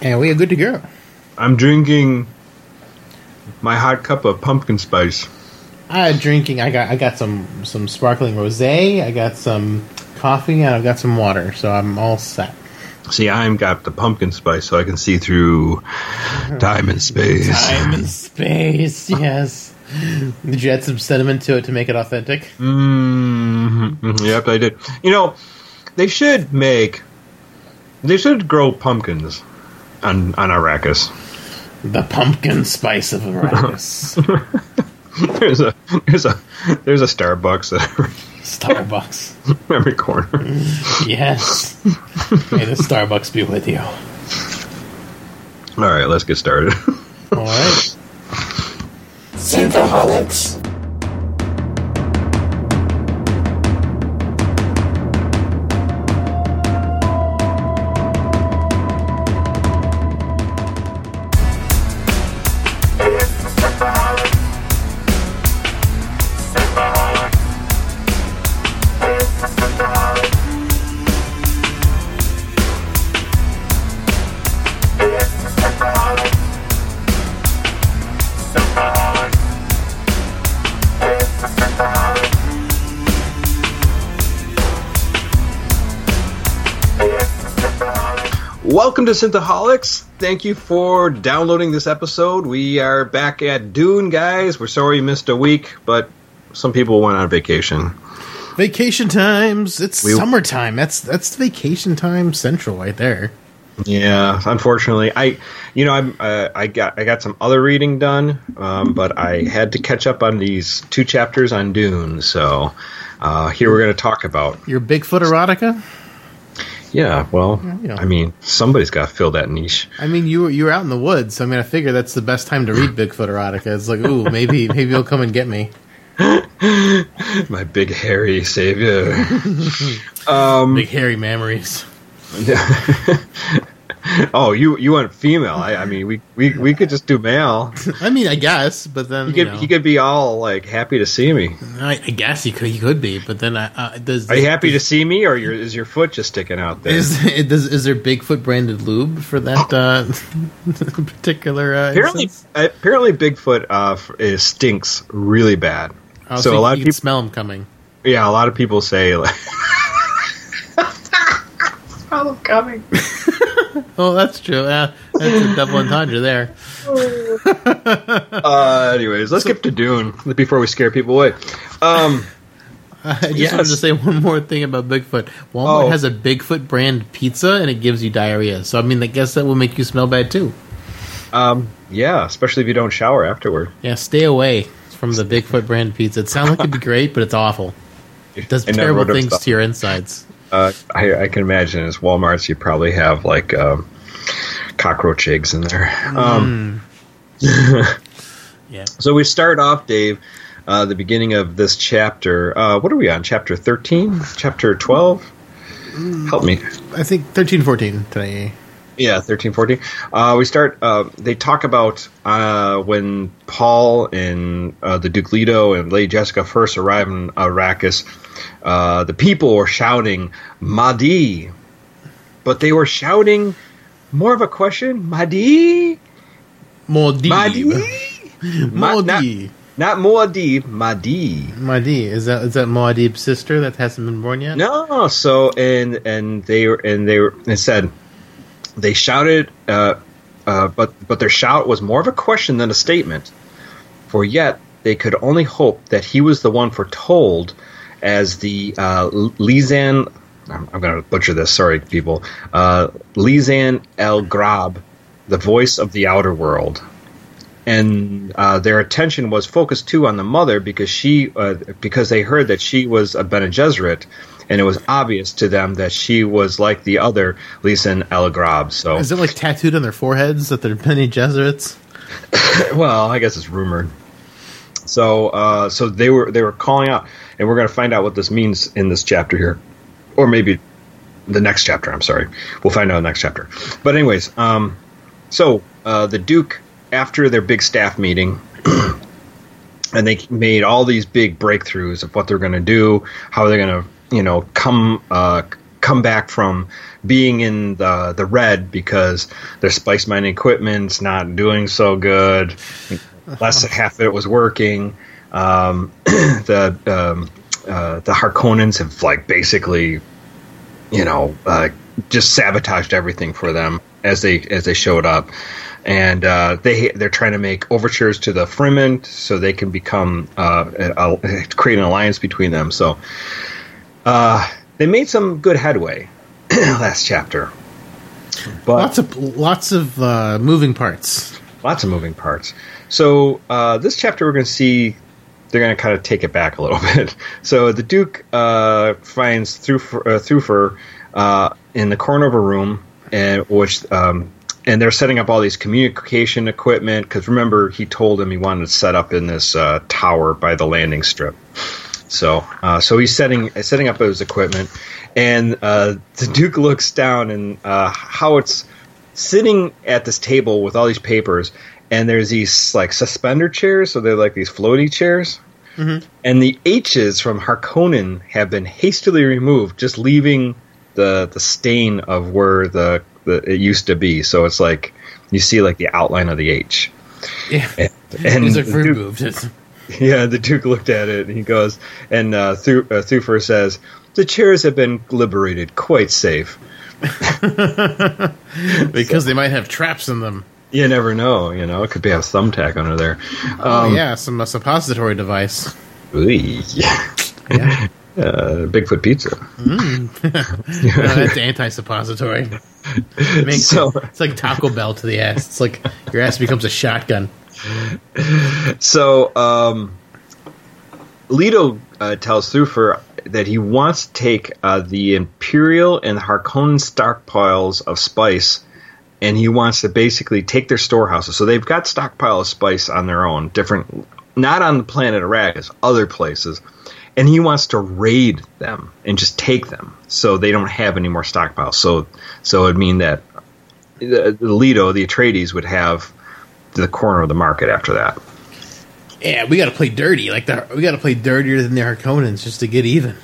And we are good to go. I'm drinking my hot cup of pumpkin spice. I'm drinking. I got I got some some sparkling rosé. I got some coffee, and I've got some water. So I'm all set. See, I'm got the pumpkin spice, so I can see through time and space. Time and space. Yes. Did you add some cinnamon to it to make it authentic? Mm-hmm. Yep, I did. You know, they should make. They should grow pumpkins on on Arrakis. The pumpkin spice of Arrakis. there's a there's a there's a Starbucks at every, Starbucks. every corner. Mm, yes. May the Starbucks be with you. All right, let's get started. All right. Synthaholics. To Synthaholics. Thank you for downloading this episode. We are back at Dune, guys. We're sorry you missed a week, but some people went on vacation. Vacation times. It's We- summertime. That's that's vacation time central right there. Yeah, unfortunately, I, you know, I'm, uh, I got, I got some other reading done, um, but I had to catch up on these two chapters on Dune. So, uh, here we're going to talk about. Your Bigfoot erotica. Yeah, well, you know. I mean, somebody's got to fill that niche. I mean, you were you were out in the woods, so I mean, I figure that's the best time to read Bigfoot erotica. It's like, ooh, maybe maybe you'll come and get me. My big hairy savior. Um, big hairy memories. oh, you, you want female? I, I mean, we, we, we could just do male. I mean, I guess, but then You you could, know, you could be all like happy to see me. I, I guess he could he could be, but then I, uh, does Are you happy to see me, or your, is your foot just sticking out there? Is does is there Bigfoot branded lube for that uh, particular? Uh, apparently, instance? apparently, Bigfoot uh, is, stinks really bad. Oh, so a lot you of people, smell him coming. yeah, a lot of people say like, smell him coming. Oh, that's true. Yeah, that's a double entendre there. Uh, anyways, let's skip to Dune before we scare people away. Um, I just Yes. wanted to say one more thing about Bigfoot. Walmart Oh. has a Bigfoot brand pizza, and it gives you diarrhea. So I mean, I guess that will make you smell bad too. um, yeah, especially if you don't shower afterward. Yeah, stay away from the Bigfoot brand pizza. It sounds like it'd be great, but it's awful. It does I terrible things stuff. to your insides. Uh, I, I can imagine as Walmart's, you probably have like um, cockroach eggs in there. Um, Yeah. So we start off, Dave, uh, the beginning of this chapter. Uh, what are we on? Chapter 13? Chapter 12? Help me. I think thirteen, fourteen today. Yeah, 13, 14. Uh, we start, uh, they talk about uh, when Paul and uh, the Duke Leto and Lady Jessica first arrive in Arrakis, uh, the people were shouting, Mahdi. But they were shouting more of a question, Mahdi? Modi. Mahdi? Ma- not, Muad'Dib, Mahdi. Mahdi. Is that is that Muad'Dib's sister that hasn't been born yet? No, so and and they and they were it said they shouted, uh, uh, but but their shout was more of a question than a statement. For yet they could only hope that he was the one foretold as the uh, Lizan. I'm, I'm going to butcher this. Sorry, people. Uh, Lizan El Grab, the voice of the outer world and uh, their attention was focused too on the mother because she uh, because they heard that she was a Bene Gesserit, and it was obvious to them that she was like the other Lisa and Elagrab. So, Is it like tattooed on their foreheads that they're Bene Gesserits? well, I guess it's rumored. So, uh, so they were they were calling out, and we're going to find out what this means in this chapter here, or maybe the next chapter. I'm sorry, we'll find out in the next chapter. But anyways, um, so uh, the Duke, after their big staff meeting, and they made all these big breakthroughs of what they're going to do, how they're going to, you know, come uh, come back from being in the the red because their spice mining equipment's not doing so good. Less than half of it was working. Um, the um, uh, the Harkonnens have like basically, you know, uh, just sabotaged everything for them as they as they showed up, and uh, they they're trying to make overtures to the Fremen so they can become uh, a, a, create an alliance between them. So uh, they made some good headway last chapter. But lots of lots of uh, moving parts. Lots of moving parts. So uh, this chapter, we're going to see they're going to kind of take it back a little bit. So the Duke uh, finds Thufir, uh, uh, in the corner of a room, and which um, and they're setting up all these communication equipment because remember he told him he wanted to set up in this uh, tower by the landing strip. So uh, so he's setting setting up his equipment, and uh, the Duke looks down and uh, Hawat's sitting at this table with all these papers, and there's these like suspender chairs, so they're like these floaty chairs. Mm-hmm. And the H's from Harkonnen have been hastily removed, just leaving the the stain of where the, the it used to be. So it's like you see like the outline of the H. Yeah, and, and it's like removed. Duke, yeah, the Duke looked at it and he goes, and uh, Thu, uh, Thufir says, "The chairs have been liberated, quite safe." because so, they might have traps in them. You never know. You know, it could be a thumbtack under there. Oh, um, oh yeah, some a suppository device. yeah. Uh, Bigfoot pizza. Mm. no, that's anti-suppository. It so, it, it's like Taco Bell to the ass. It's like your ass becomes a shotgun. So, um, Leto uh, tells Thufir that he wants to take uh, the Imperial and Harkonnen stockpiles of spice and he wants to basically take their storehouses. So they've got stockpile of spice on their own, different, not on the planet Arrakis, other places, and he wants to raid them and just take them, so they don't have any more stockpiles. So, so it'd mean that the, the Leto, the Atreides, would have the corner of the market after that. Yeah, we got to play dirty. Like the, we got to play dirtier than the Harkonnens just to get even.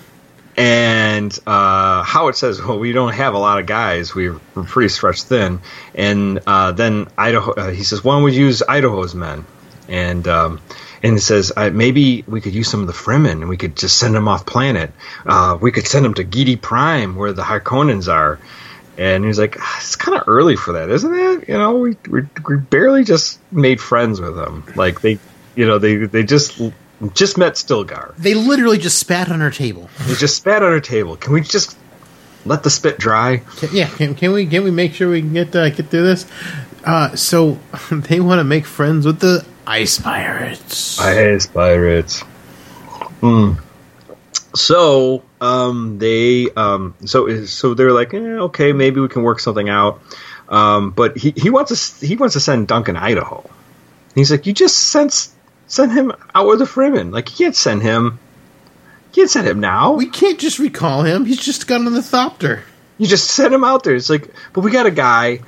And uh, Hawat says, "Well, we don't have a lot of guys. We're, we're pretty stretched thin." And uh, then Idaho, uh, he says, "Why don't we use Idaho's men?" And um, and he says, "Maybe we could use some of the Fremen, and we could just send them off planet. Uh, we could send them to Giedi Prime, where the Harkonnens are." And he's like, ah, "It's kind of early for that, isn't it? You know, we we, we barely just made friends with them. Like they, you know, they they just." Just met Stilgar. They literally just spat on our table. They just spat on our table. Can we just let the spit dry? Can, yeah, can, can, we can we make sure we can get uh, get through this? Uh, so they want to make friends with the ice pirates. Ice pirates. Hmm. So um, they um, so so they're like, eh, okay, maybe we can work something out. Um, but he, he wants to he wants to send Duncan Idaho. He's like, you just sent Send him out with a Fremen. Like you can't send him. You can't send him now. We can't just recall him. He's just got on the thopter. You just send him out there. It's like, but we got a guy.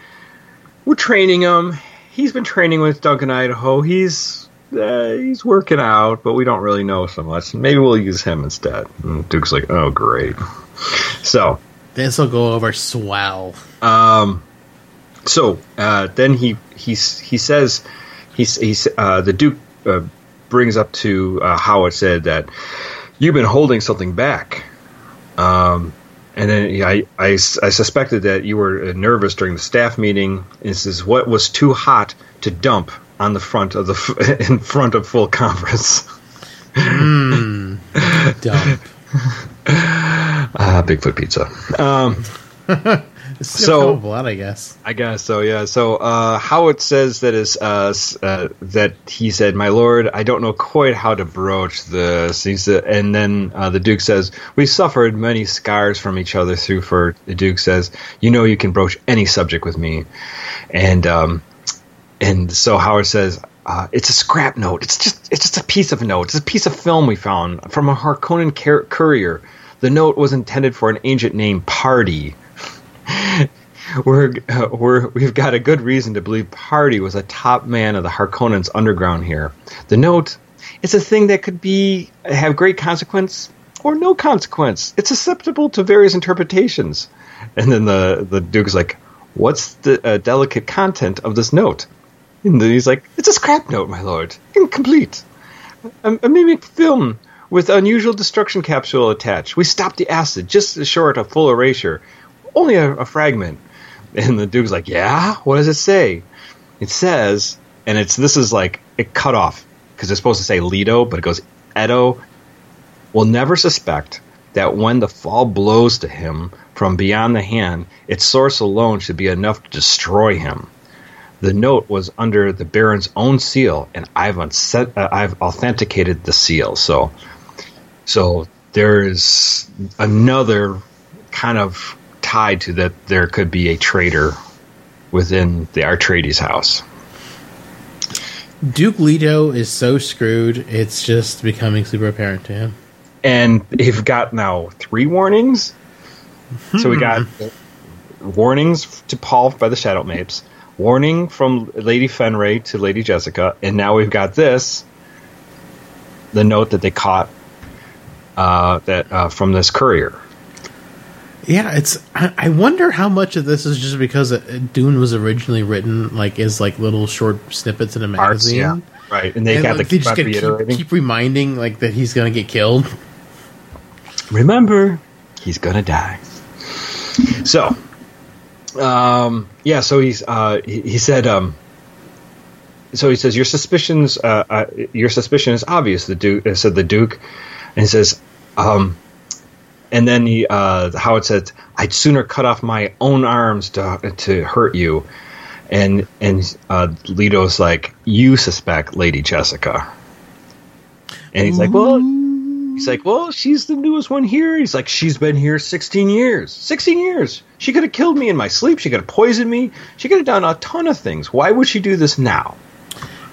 We're training him. He's been training with Duncan Idaho. He's uh, he's working out, but we don't really know so much. Maybe we'll use him instead. And Duke's like, oh great. So this will go over swell. Um. So uh, then he he's he says he's he's uh, the Duke uh, brings up to uh, Hawat said that you've been holding something back. Um, and then I, I, I, suspected that you were uh, nervous during the staff meeting. And says what was too hot to dump on the front of the in front of full conference. mm, dump. Uh, Bigfoot pizza. Um, so lot, I guess. I guess so. Yeah. So uh, Hawat says that is uh, uh, that he said, "My lord, I don't know quite how to broach this." He said, and then uh, the Duke says, "We suffered many scars from each other through." For the Duke says, "You know, you can broach any subject with me," and um, and so Hawat says, uh, it's a scrap note. It's just it's just a piece of note. It's a piece of film we found from a Harkonnen courier. The note was intended for an ancient name, Pardee." we're, uh, we're, we've got a good reason to believe Pardee was a top man of the Harkonnens underground here. The note, it's a thing that could be have great consequence or no consequence. It's susceptible to various interpretations. And then the the Duke's like, "What's the uh, delicate content of this note?" And then he's like, "It's a scrap note, my lord, incomplete. A, a mimic film with unusual destruction capsule attached. We stopped the acid just short of full erasure, only a, a fragment." And the Duke's like, "Yeah, what does it say?" It says, and it's this is like it cut off because it's supposed to say Leto, but it goes Edo will never suspect that when the fall blows to him from beyond the hand, its source alone should be enough to destroy him. The note was under the Baron's own seal, and I've unset, uh, I've authenticated the seal. So, so there is another kind of tied to that. There could be a traitor within the Atreides house. Duke Leto is so screwed; it's just becoming super apparent to him. And they've got now three warnings. So we got warnings to Paul by the Shadout Mapes, warning from Lady Fenring to Lady Jessica, and now we've got this the note that they caught uh, that uh, from this courier. Yeah, it's. I, wonder how much of this is just because Dune was originally written like as like little short snippets in a Arts, magazine, yeah, right. And they and got like, the they just keep, keep reminding like that he's gonna get killed. remember he's gonna die so um yeah so he's uh he, he said um so he says your suspicions uh, uh your suspicion is obvious the duke uh, said the duke. And he says um and then he uh hawat said i'd sooner cut off my own arms to to hurt you. And and uh leto's like you suspect lady jessica. And he's like well He's like, well, she's the newest one here. He's like, she's been here 16 years. 16 years. She could have killed me in my sleep. She could have poisoned me. She could have done a ton of things. Why would she do this now?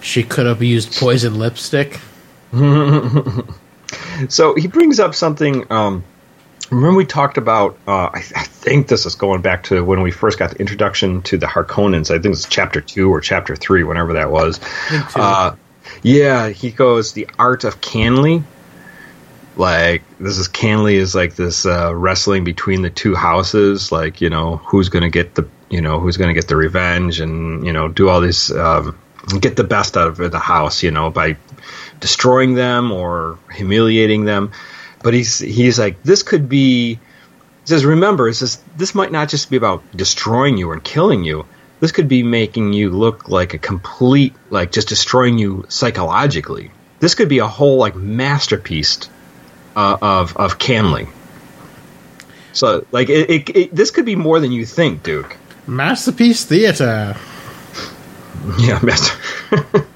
She could have used poison lipstick. So he brings up something. Um, remember, we talked about, uh, I, I think this is going back to when we first got the introduction to the Harkonnens. I think it's chapter two or chapter three, whenever that was. Uh, yeah, he goes, the art of kanly. Like this is kanly is like this uh, wrestling between the two houses, like you know who's going to get the you know who's going to get the revenge, and you know do all this um, get the best out of the house, you know by destroying them or humiliating them. But he's he's like this could be. He says, remember, it says this might not just be about destroying you and killing you. This could be making you look like a complete, like just destroying you psychologically. This could be a whole like masterpiece uh, of of kanly. So like it, it, it, this could be more than you think, Duke. Masterpiece Theater. Yeah, master.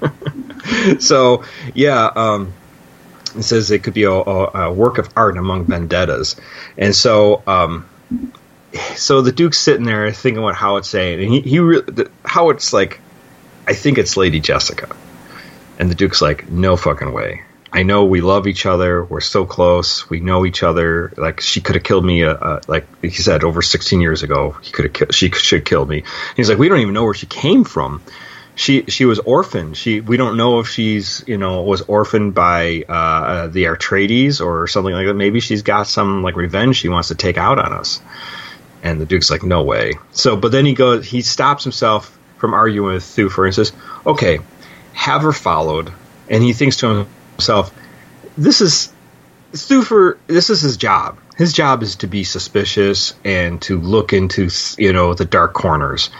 so yeah, um, it says it could be a, a, a work of art among vendettas, and so um, so the Duke's sitting there thinking what Hawat's saying, and he he re- the, Hawat's like, I think it's Lady Jessica, and the Duke's like, no fucking way. I know we love each other. We're so close. We know each other. Like she could have killed me. Uh, uh, like he said, over 16 years ago, he could have. She should kill me. He's like, we don't even know where she came from. She she was orphaned. She we don't know if she's you know was orphaned by uh, uh, the Atreides or something like that. Maybe she's got some like revenge she wants to take out on us. And the Duke's like, no way. So, but then he goes. He stops himself from arguing with Thufir and says, okay, have her followed. And he thinks to himself, this is Thufir. This is his job. His job is to be suspicious and to look into you know the dark corners.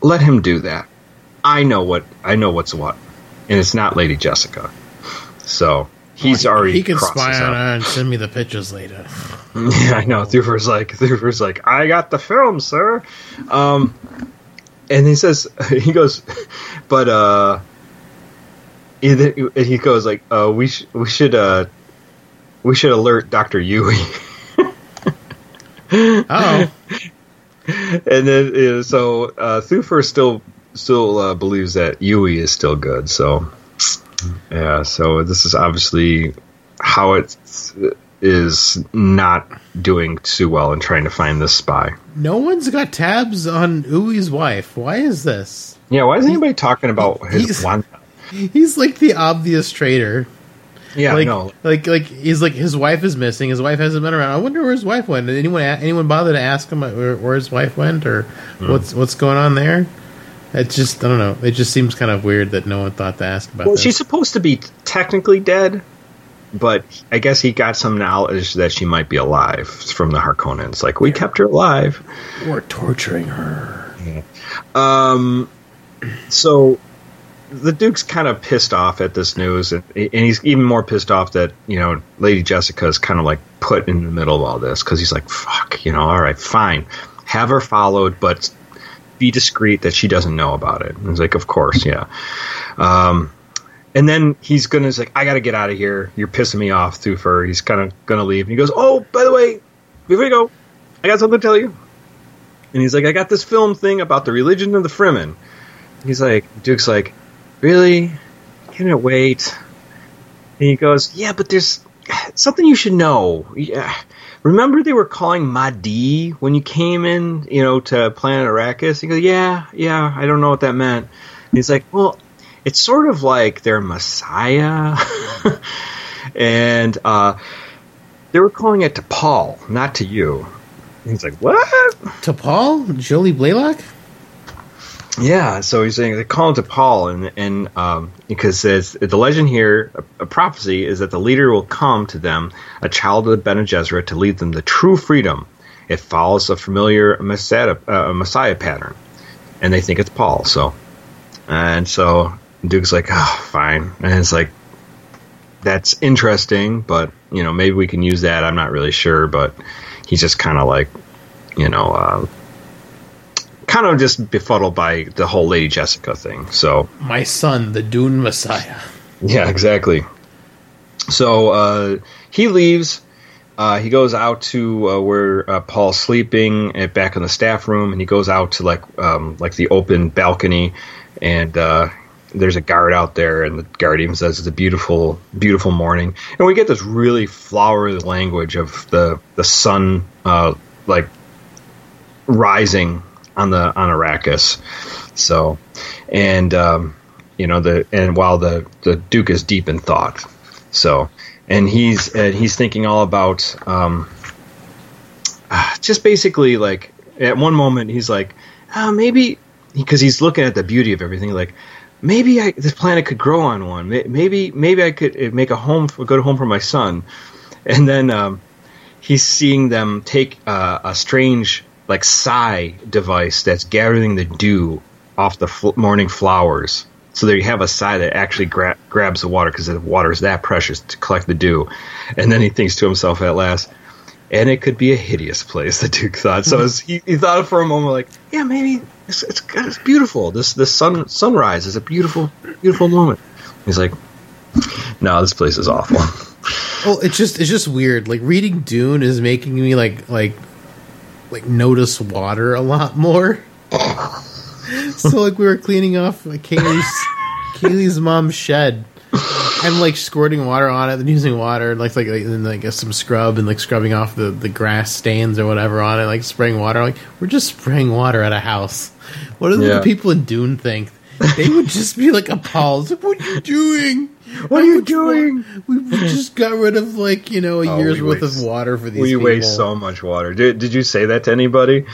Let him do that. I know what I know what's what, and it's not Lady Jessica. So he's already He can spy on her and send me the pictures later. Yeah, I know. Thufir's like, Thufir's like, I got the film, sir. Um, and he says, he goes, but uh, he, he goes like, uh, we sh- we should uh, we should alert Doctor Yueh. Oh, and then uh, so uh, Thufir still still uh, believes that Yueh is still good. So yeah, so this is obviously Hawat is not doing too well in trying to find this spy. no one's got tabs on Yueh's wife. Why is this? Yeah, why is anybody talking about his Wanna? He's like the obvious traitor. Yeah, like, no. like, like he's like his wife is missing. His wife hasn't been around. I wonder where his wife went. Did anyone anyone bother to ask him where, where his wife went or Hmm. what's what's going on there? It just I don't know. It just seems kind of weird that no one thought to ask about. Well, this. she's supposed to be technically dead, but I guess he got some knowledge that she might be alive from the Harkonnens. Like we kept her alive. We're torturing her. Um, so the Duke's kind of pissed off at this news, and, and he's even more pissed off that you know Lady Jessica is kind of like put in the middle of all this because he's like, "Fuck," you know. All right, fine, have her followed, but be discreet that she doesn't know about it. And he's like, "Of course, yeah." Um, and then he's gonna he's like, "I got to get out of here. You're pissing me off, Thufir." He's kind of gonna leave, and he goes, "Oh, by the way, before you go, I got something to tell you." And he's like, I got this film thing about the religion of the Fremen. He's like, Duke's like, really? Can it wait? And he goes, yeah, but there's something you should know. Yeah. Remember they were calling Mahdi when you came in, you know, to planet Arrakis? He goes, yeah, yeah, I don't know what that meant. And he's like, well, it's sort of like their Messiah. and uh, they were calling it to Paul, not to you. And he's like, what? To Paul Jolie Blaylock. Yeah, so he's saying they call him to Paul, and and um, because says the legend here, a, a prophecy is that the leader will come to them, a child of the Bene Gesserit, to lead them to true freedom. It follows a familiar Messiah, uh, Messiah pattern, and they think it's Paul. So, and so Duke's like, oh, fine, and it's like that's interesting, but you know maybe we can use that. I'm not really sure, but he's just kind of like, you know. Uh, kind of just befuddled by the whole Lady Jessica thing. So My son, the Dune Messiah. yeah, exactly. So uh, he leaves. Uh, he goes out to uh, where uh, Paul's sleeping, at, back in the staff room, and he goes out to like um, like the open balcony, and uh, there's a guard out there, and the guard even says it's a beautiful, beautiful morning, and we get this really flowery language of the the sun, uh, like rising on the on Arrakis. So, and um, you know the and while the the Duke is deep in thought, so and he's and he's thinking all about um, just basically like at one moment he's like, oh, maybe because he's looking at the beauty of everything, like maybe I, this planet could grow on one. Maybe maybe I could uh, make a home, a good home for my son, and then um, he's seeing them take uh, a strange like sigh device that's gathering the dew off the fl- morning flowers. So there you have a sigh that actually gra- grabs the water because the water is that precious to collect the dew. And then he thinks to himself at last, and it could be a hideous place. The Duke thought. So as he, he thought for a moment, like, yeah, maybe it's it's, it's beautiful. This this sun sunrise is a beautiful beautiful moment. He's like, no, this place is awful. Well, it's just it's just weird. Like reading Dune is making me like like like notice water a lot more. so like we were cleaning off like, Kaylee's Kaylee's mom's shed. I'm like squirting water on it and using water like like, like and like some scrub and like scrubbing off the, the grass stains or whatever on it, like spraying water. Like we're just spraying water at a house. What do Yeah. the people in Dune think? They would just be like appalled. Like, what are you doing? What are you doing? We we just got rid of like you know a Oh, year's worth waste- of water for these. we people. waste so much water. Did, did you say that to anybody?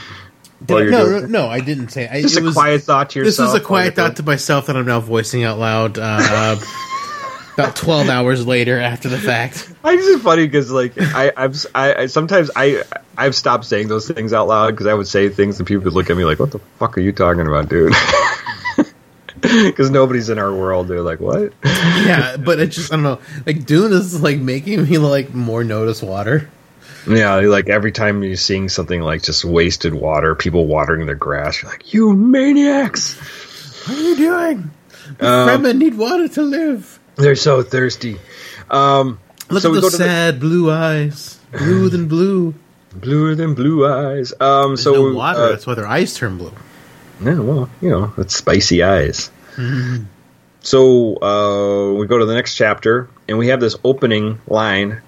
Did I- no, doing- no, no, I didn't say. I, Just it a was, quiet thought to yourself. This yourself. is a quiet thought to myself that I'm now voicing out loud. Uh, about twelve hours later, after the fact. I just funny because like I, I've I, I sometimes I I've stopped saying those things out loud because I would say things and people would look at me like, "What the fuck are you talking about, dude?" Because nobody's in our world. They're like, "What?" Yeah, but it just I don't know. Like Dune is like making me like more notice water. Yeah, like every time you're seeing something like just wasted water, people watering their grass, you're like, "You maniacs!" What are you doing? Um, Fremen need water to live. They're so thirsty. Um, Look so at those to the- sad blue eyes, blue than blue. bluer than blue eyes. Um, There's so no water. uh, That's why their eyes turn blue. Yeah, well, you know, it's spicy eyes. so uh, we go to the next chapter, and we have this opening line,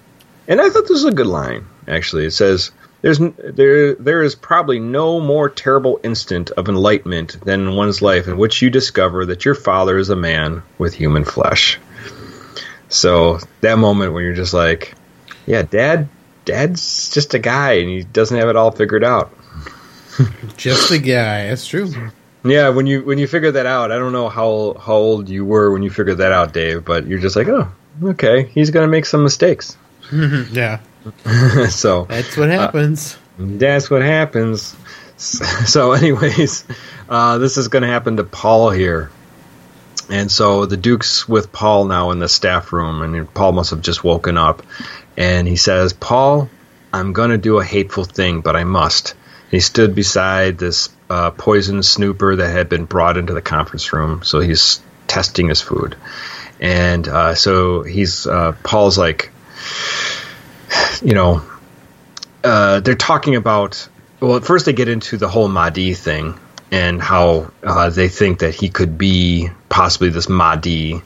and I thought this was a good line. Actually, it says, "There's there there is probably no more terrible instant of enlightenment than in one's life in which you discover that your father is a man with human flesh." So that moment when you're just like, yeah, dad, dad's just a guy and he doesn't have it all figured out. Just a guy. That's true. Yeah, when you when you figure that out, I don't know how how old you were when you figured that out, Dave, but you're just like, oh, okay, he's gonna make some mistakes. yeah. so That's what happens. that's what happens. So, anyways, uh, this is going to happen to Paul here. And so the Duke's with Paul now in the staff room, and Paul must have just woken up. And he says, Paul, I'm going to do a hateful thing, but I must. He stood beside this uh, poison snooper that had been brought into the conference room. So he's testing his food. And uh, so he's, uh, Paul's like, you know, uh, they're talking about. Well, at first they get into the whole Mahdi thing and how uh, they think that he could be possibly this Mahdi,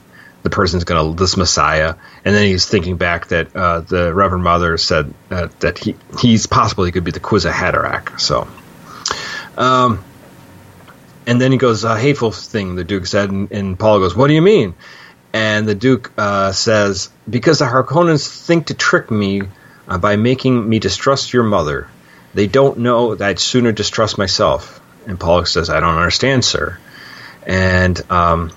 the person's going to this Messiah, and then he's thinking back that uh, the Reverend Mother said uh, that he he's possibly could be the Kwisatz Haderach. So, um, and then he goes a hateful thing. The Duke said, and, and Paul goes, "What do you mean?" And the Duke uh, says, "Because the Harkonnens think to trick me uh, by making me distrust your mother. They don't know that I'd sooner distrust myself. And Paul says, I don't understand, sir. And um,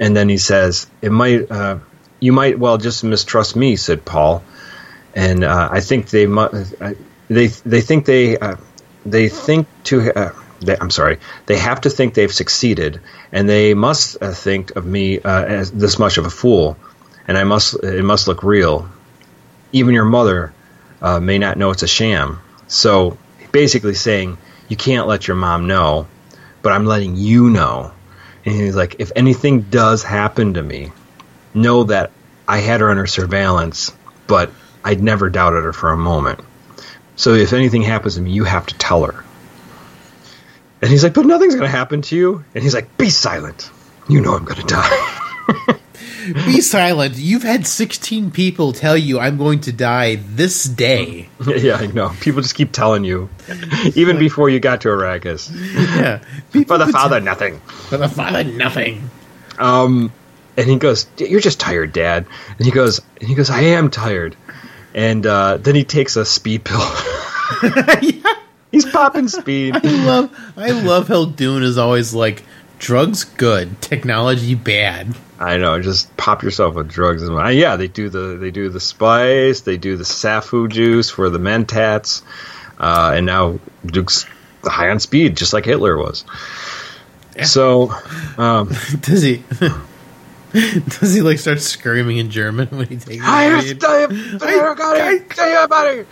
and then he says, it might uh, you might well just mistrust me, said Paul. And uh, I think they mu- they they think they uh, they think to uh, they, I'm sorry they have to think they've succeeded, and they must uh, think of me uh, as this much of a fool, and I must it must look real. Even your mother uh, may not know it's a sham. So basically saying, you can't let your mom know, but I'm letting you know. And he's like, if anything does happen to me, know that I had her under surveillance, but I'd never doubted her for a moment. So if anything happens to me, you have to tell her. And he's like, but nothing's going to happen to you. And he's like, be silent. You know I'm going to die. Be silent. You've had 16 people tell you I'm going to die this day. yeah, I know. People just keep telling you, even like, before you got to Arrakis. Yeah. For the father, t- nothing. For the father, nothing. Um, and he goes, "You're just tired, Dad." And he goes, and he goes, "I am tired." And uh, then he takes a speed pill. yeah. He's popping speed. I love, I love how Dune is always like, drugs good, technology bad. I know, just pop yourself with drugs. and Yeah, they do the they do the spice, they do the sapho juice for the mentats, uh, and now Duke's high on speed, just like Hitler was. Yeah. So, um, does he? Does he like start screaming in German when he takes? It? I, I, I, I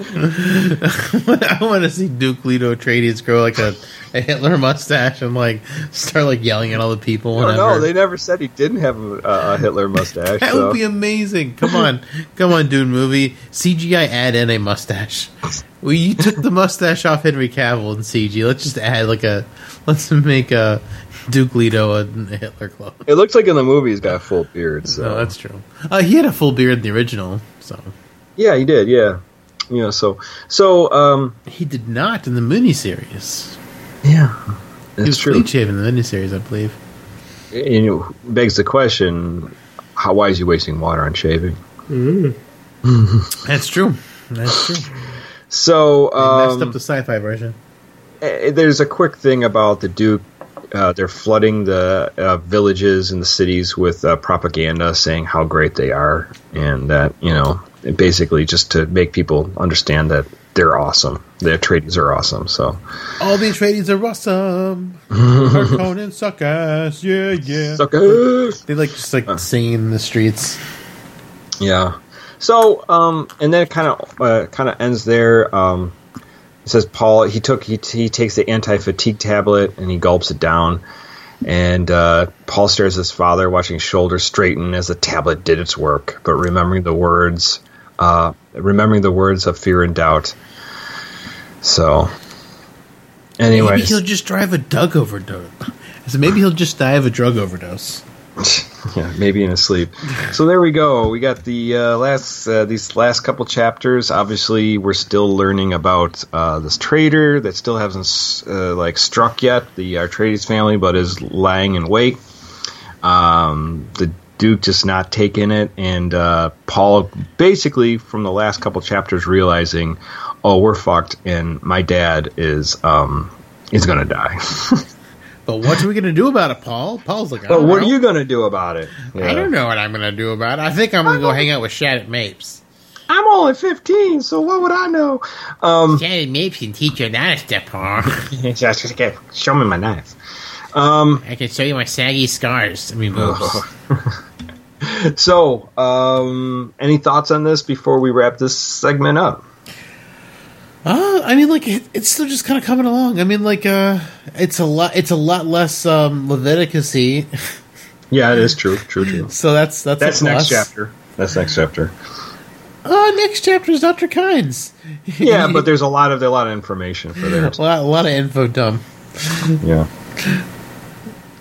want to see Duke Leto Atreides grow like a, a, Hitler mustache and like start like yelling at all the people. No, no, they never said he didn't have a, a Hitler mustache. that so. would be amazing. Come on, come on, Dune movie CGI add in a mustache. Well, you took the mustache off Henry Cavill in CG. Let's just add like a let's make a Duke Leto a Hitler clone. It looks like in the movie he's got a full beard. So no, that's true. Uh, he had a full beard in the original. So yeah, he did. Yeah you know, so so um, he did not in the miniseries. Yeah, that's he was true. clean shaven in the miniseries, I believe. And it begs the question: How why is he wasting water on shaving? Mm. that's true. That's true. So um, messed up the sci-fi version. Eh, there's a quick thing about the Duke. Uh, they're flooding the uh, villages and the cities with uh, propaganda saying how great they are, and that you know basically just to make people understand that they're awesome. Their tradies are awesome. So all the tradies are awesome. Harkonnen suck ass. Yeah, yeah. Suck ass. They like just like uh, singing in the streets. Yeah. So um, and then it kind of uh, kind of ends there. Um, it says Paul he took he he takes the anti fatigue tablet and he gulps it down. And uh, Paul stares at his father, watching his shoulders straighten as the tablet did its work, but remembering the words uh, remembering the words of fear and doubt. So, anyway, maybe he'll just drive a drug overdose. So maybe he'll just die of a drug overdose. yeah, maybe in his sleep. So there we go. We got the uh, last uh, these last couple chapters. Obviously, we're still learning about uh, this traitor that still hasn't uh, like struck yet. The Atreides family, but is lying in wait. Um, the Duke just not taking it, and uh, Paul basically from the last couple chapters realizing, oh, we're fucked, and my dad is um, is gonna die. But what are we going to do about it, Paul? Paul's like, but what know. are you gonna do about it? I don't know what I'm going to do about it. I think I'm going to go hang out with Shadout Mapes. I'm only 15, so what would I know? Um, Shadout Mapes can teach you a of stuff, Paul. show me my knife. Um, I can show you my saggy scars. I mean, boobs. so, um, any thoughts on this before we wrap this segment up? Uh, I mean, like it, it's still just kind of coming along. I mean, like uh, it's a lot. It's a lot less um, Leviticusy. Yeah, it is true. True, true. So that's that's That's a next plus. chapter. That's next chapter. Uh, next chapter is Doctor Kynes. Yeah, but there's a lot of a lot of information for there. a lot, a lot of info dump. Yeah.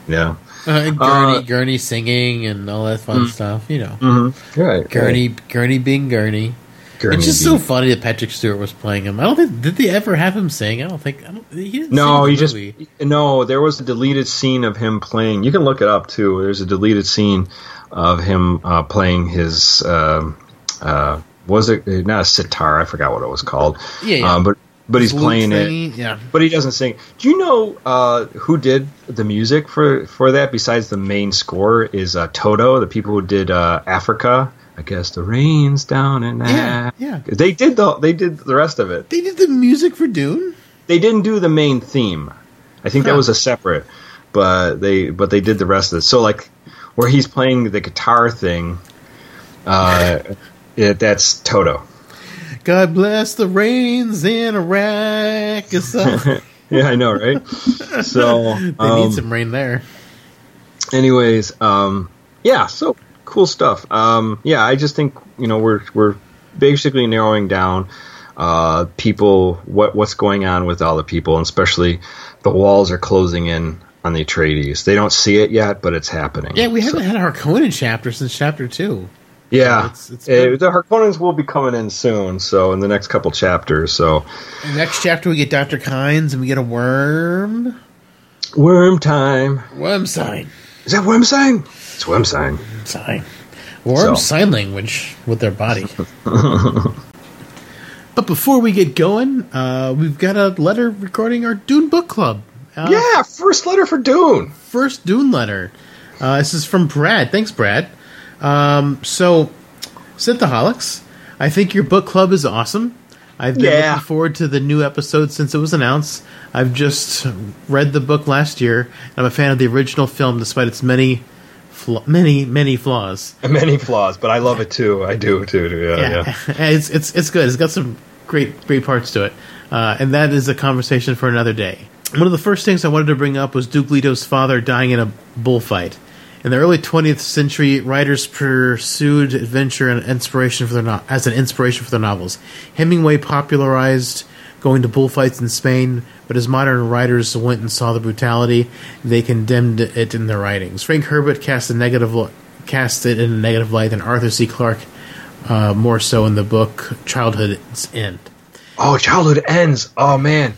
Yeah. Uh, and Gurney, Uh, Gurney singing and all that fun stuff. You know, Mm-hmm. Right. Gurney, Gurney being Gurney. Gurney it's just being- so funny that Patrick Stewart was playing him. I don't think did they ever have him sing. I don't think. I don't, he didn't No, he just no. There was a deleted scene of him playing. You can look it up too. There's a deleted scene of him uh, playing his. Um, uh, was it not a sitar? I forgot what it was called. Yeah, yeah. Um, but but he's playing flute it. Yeah. But he doesn't sing. Do you know uh, who did the music for for that besides the main score? Is uh, Toto, the people who did uh, Africa. I guess the rain's down in Yeah, yeah. They did the they did the rest of it. They did the music for Dune. They didn't do the main theme. I think that was a separate, but they but they did the rest of it. So like where he's playing the guitar thing, uh, it, that's Toto. God bless the rains in Iraq. Yeah, I know, right? So they um, need some rain there. anyways, um, yeah, so cool stuff. Um, yeah, I just think you know we're we're basically narrowing down uh, people what what's going on with all the people, and especially the walls are closing in on the Atreides. They don't see it yet, but it's happening. Yeah, we haven't So- had a Harkonnen chapter since chapter two. Yeah, it's- it's Uh, good. the Harkonnens will be coming in soon. So in the next couple chapters. So next chapter we get Doctor Kynes and we get a worm. worm time. Worm sign. Is that worm sign? It's worm sign. Sign. Worm So. sign language with their body. but before we get going, uh, we've got a letter regarding our Dune book club. Uh, yeah, first letter for Dune. first Dune letter. Uh, this is from Brad. Thanks, Brad. Um, so, Synthaholics, I think your book club is awesome. I've been Yeah. looking forward to the new episode since it was announced. I've just read the book last year. and I'm a fan of the original film, despite its many, many, many flaws. Many flaws, but I love it too. I do too. too. Yeah, yeah. it's it's it's good. It's got some great great parts to it, uh, and that is a conversation for another day. One of the first things I wanted to bring up was Duke Leto's father dying in a bullfight. In the early 20th century, writers pursued adventure and inspiration for their no- as an inspiration for their novels. Hemingway popularized going to bullfights in Spain, but as modern writers went and saw the brutality, they condemned it in their writings. Frank Herbert cast a negative lo- cast it in a negative light, and Arthur C. Clarke uh, more so in the book Childhood's End. Oh, childhood ends. Oh man,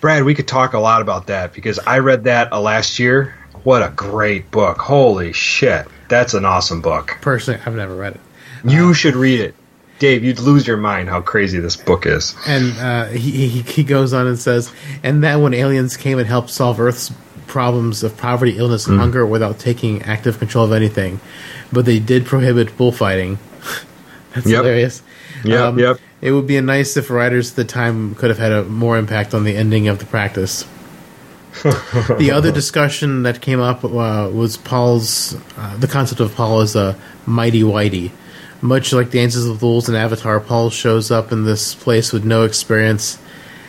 Brad, we could talk a lot about that because I read that uh, last year. What a great book! Holy shit, that's an awesome book. Personally, I've never read it. You should read it, Dave. You'd lose your mind how crazy this book is. And uh, he, he he goes on and says, and that when aliens came and helped solve Earth's problems of poverty, illness, and hunger without taking active control of anything, but they did prohibit bullfighting. That's Yep. hilarious. Um, Yep, yep. It would be nice if writers at the time could have had a more impact on the ending of the practice. the other discussion that came up uh, was Paul's uh, the concept of Paul as a mighty whitey. Much like the Dances with Wolves and Avatar, Paul shows up in this place with no experience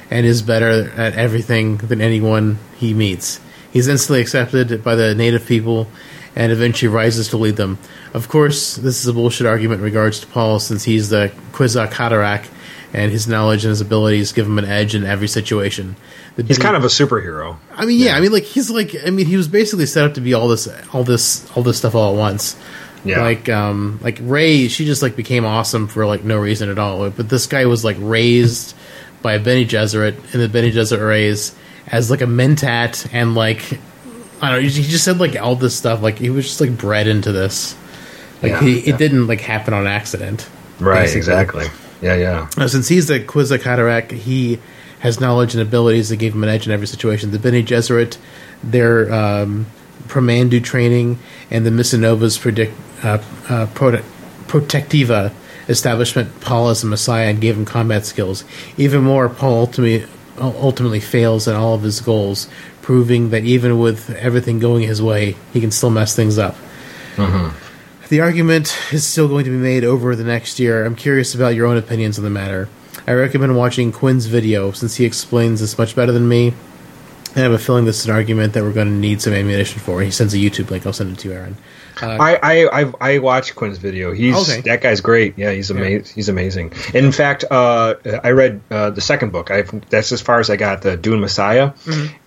and is better at everything than anyone he meets. He's instantly accepted by the native people and eventually rises to lead them. Of course, this is a bullshit argument in regards to Paul since he's the Kwisatz Haderach and his knowledge and his abilities give him an edge in every situation. The He's kind of a superhero. I mean, yeah, I mean, like he's like, I mean, he was basically set up to be all this, all this, all this stuff all at once. Yeah. Like, um, like Ray, she just like became awesome for like no reason at all. But this guy was like raised by Bene Gesserit in the Bene Gesserit Rays as like a mentat, and like I don't know, he just said like all this stuff. Like he was just like bred into this. Like Yeah, he, yeah. it didn't like happen on accident. Right, basically. exactly. Yeah, yeah. Now, since he's the Quizza Cataract, he has knowledge and abilities that gave him an edge in every situation. The Bene Gesserit, their um, prana-bindu training, and the Misanova's predict, uh, uh, prote- Protectiva establishment Paul as a messiah and gave him combat skills. Even more, Paul ultimately, ultimately fails in all of his goals, proving that even with everything going his way, he can still mess things up. The argument is still going to be made over the next year. I'm curious about your own opinions on the matter. I recommend watching Quinn's video since he explains this much better than me. I have a feeling this is an argument that we're going to need some ammunition for. He sends a YouTube link. I'll send it to you, Aaron. I, I I I watched Quinn's video. He's Okay. that guy's great. Yeah, he's amazing. He's amazing. In fact, uh, I read uh, the second book. I that's as far as I got the Dune Messiah,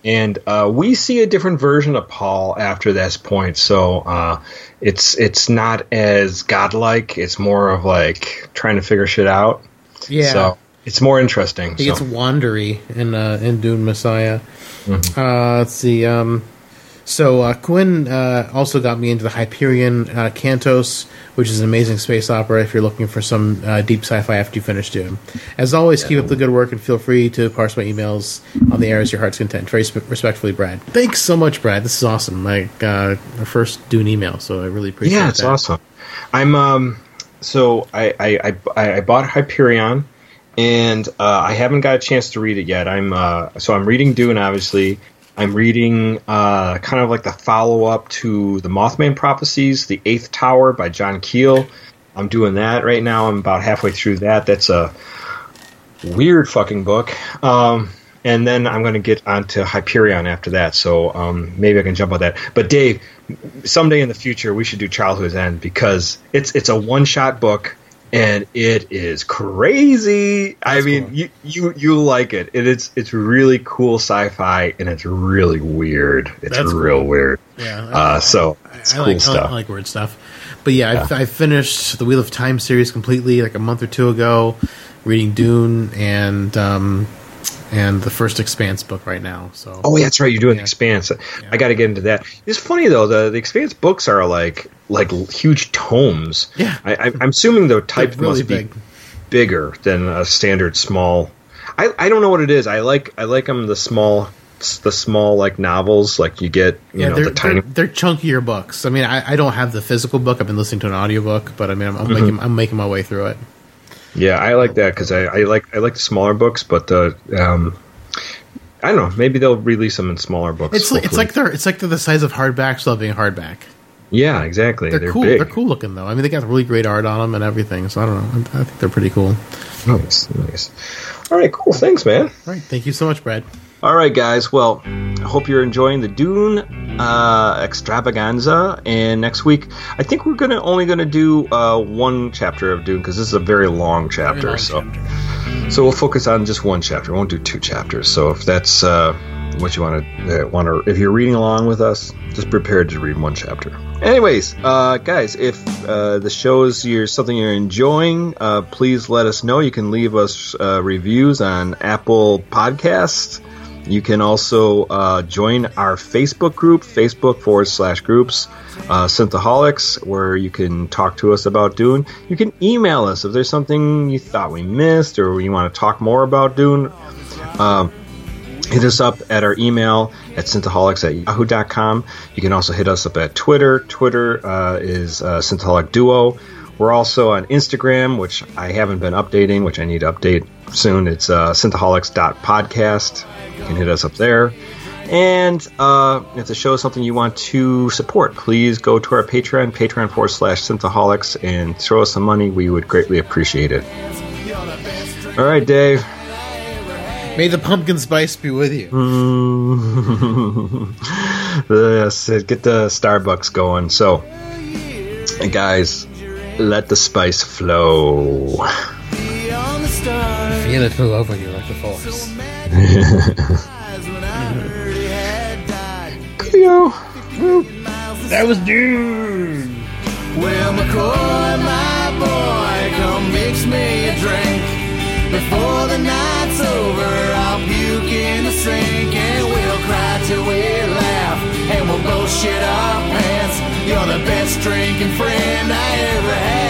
and uh, we see a different version of Paul after this point. So uh, it's it's not as godlike. It's more of like trying to figure shit out. Yeah. So it's more interesting. He so. gets wandery in uh, in Dune Messiah. Mm-hmm. Uh, let's see. Um, so uh, Quinn uh, also got me into the Hyperion uh, Cantos, which is an amazing space opera. If you're looking for some uh, deep sci-fi after you finish Dune, as always, keep up the good work and feel free to parse my emails on the air as your heart's content. Very sp- respectfully, Brad. Thanks so much, Brad. This is awesome. My uh, our first Dune email, so I really appreciate. yeah, it's that. awesome. I'm um so I I I, I bought Hyperion and uh, I haven't got a chance to read it yet. I'm uh so I'm reading Dune obviously. I'm reading uh kind of like the follow up to the Mothman prophecies, The Eighth Tower by John Keel. I'm doing that right now. I'm about halfway through that. That's a weird fucking book. Um and then I'm going to get onto Hyperion after that, so um, maybe I can jump on that. But Dave, someday in the future we should do Childhood's End because it's it's a one shot book and it is crazy. I mean, cool. you, you you like it. it. It's it's really cool sci-fi and it's really weird. It's That's real cool. weird. Yeah, Uh, so it's I cool like, I like- stuff. I like weird stuff. But yeah, I, I finished the Wheel of Time series completely like a month or two ago, reading Dune and um, and the first Expanse book right now. So Oh, yeah, that's right. You're doing Yeah. Expanse. I got to get into that. It's funny though. The the Expanse books are like like huge tomes. Yeah. I, I'm assuming the type really must be big. bigger than a standard small. I, I don't know what it is. I like I like them the small the small like novels like you get you yeah, know they're, the tiny. they're they're chunkier books. I mean, I, I don't have the physical book. I've been listening to an audiobook, but I mean, I'm, I'm Mm-hmm. making I'm making my way through it. Yeah, I like that because I, I like I like the smaller books, but the um, I don't know. Maybe they'll release them in smaller books. It's like, it's like they're it's like they're the size of hardbacks while being hardback. yeah, exactly. They're, They're, cool. big. They're cool looking though. I mean, they got really great art on them and everything. So I don't know. I, I think they're pretty cool. Nice, nice. All right, cool. Thanks, man. All right, thank you so much, Brad. All right, guys. Well, I hope you're enjoying the Dune uh, extravaganza. And next week, I think we're gonna only gonna do uh, one chapter of Dune because this is a very long chapter. Very long so, chapter. so we'll focus on just one chapter. We won't do two chapters. So if that's uh, what you want to uh, want to, if you're reading along with us, just prepare to read one chapter. Anyways, uh, guys, if uh, the show is you're, something you're enjoying, uh, please let us know. You can leave us uh, reviews on Apple Podcasts. You can also uh, join our Facebook group, Facebook forward slash groups, uh, Synthaholics, where you can talk to us about Dune. You can email us if there's something you thought we missed or you want to talk more about Dune. Um, hit us up at our email at synthaholics at yahoo.com. You can also hit us up at Twitter. Twitter uh, is uh, Synthaholic Duo. We're also on Instagram, which I haven't been updating, which I need to update soon. It's uh, synthaholics.podcast. You can hit us up there. And uh, if the show is something you want to support, please go to our Patreon, patreon forward slash synthaholics, and throw us some money. We would greatly appreciate it. All right, Dave. May the pumpkin spice be with you. yes, get the Starbucks going. So, guys, let the spice flow. Feel it flow over you like the force. Cleo. That was Dune. Well, McCoy, my boy, come mix me a drink. Before the night's over, I'll puke in the sink and we'll cry till we laugh. And we'll both shit our pants. You're the best drinking friend I ever had.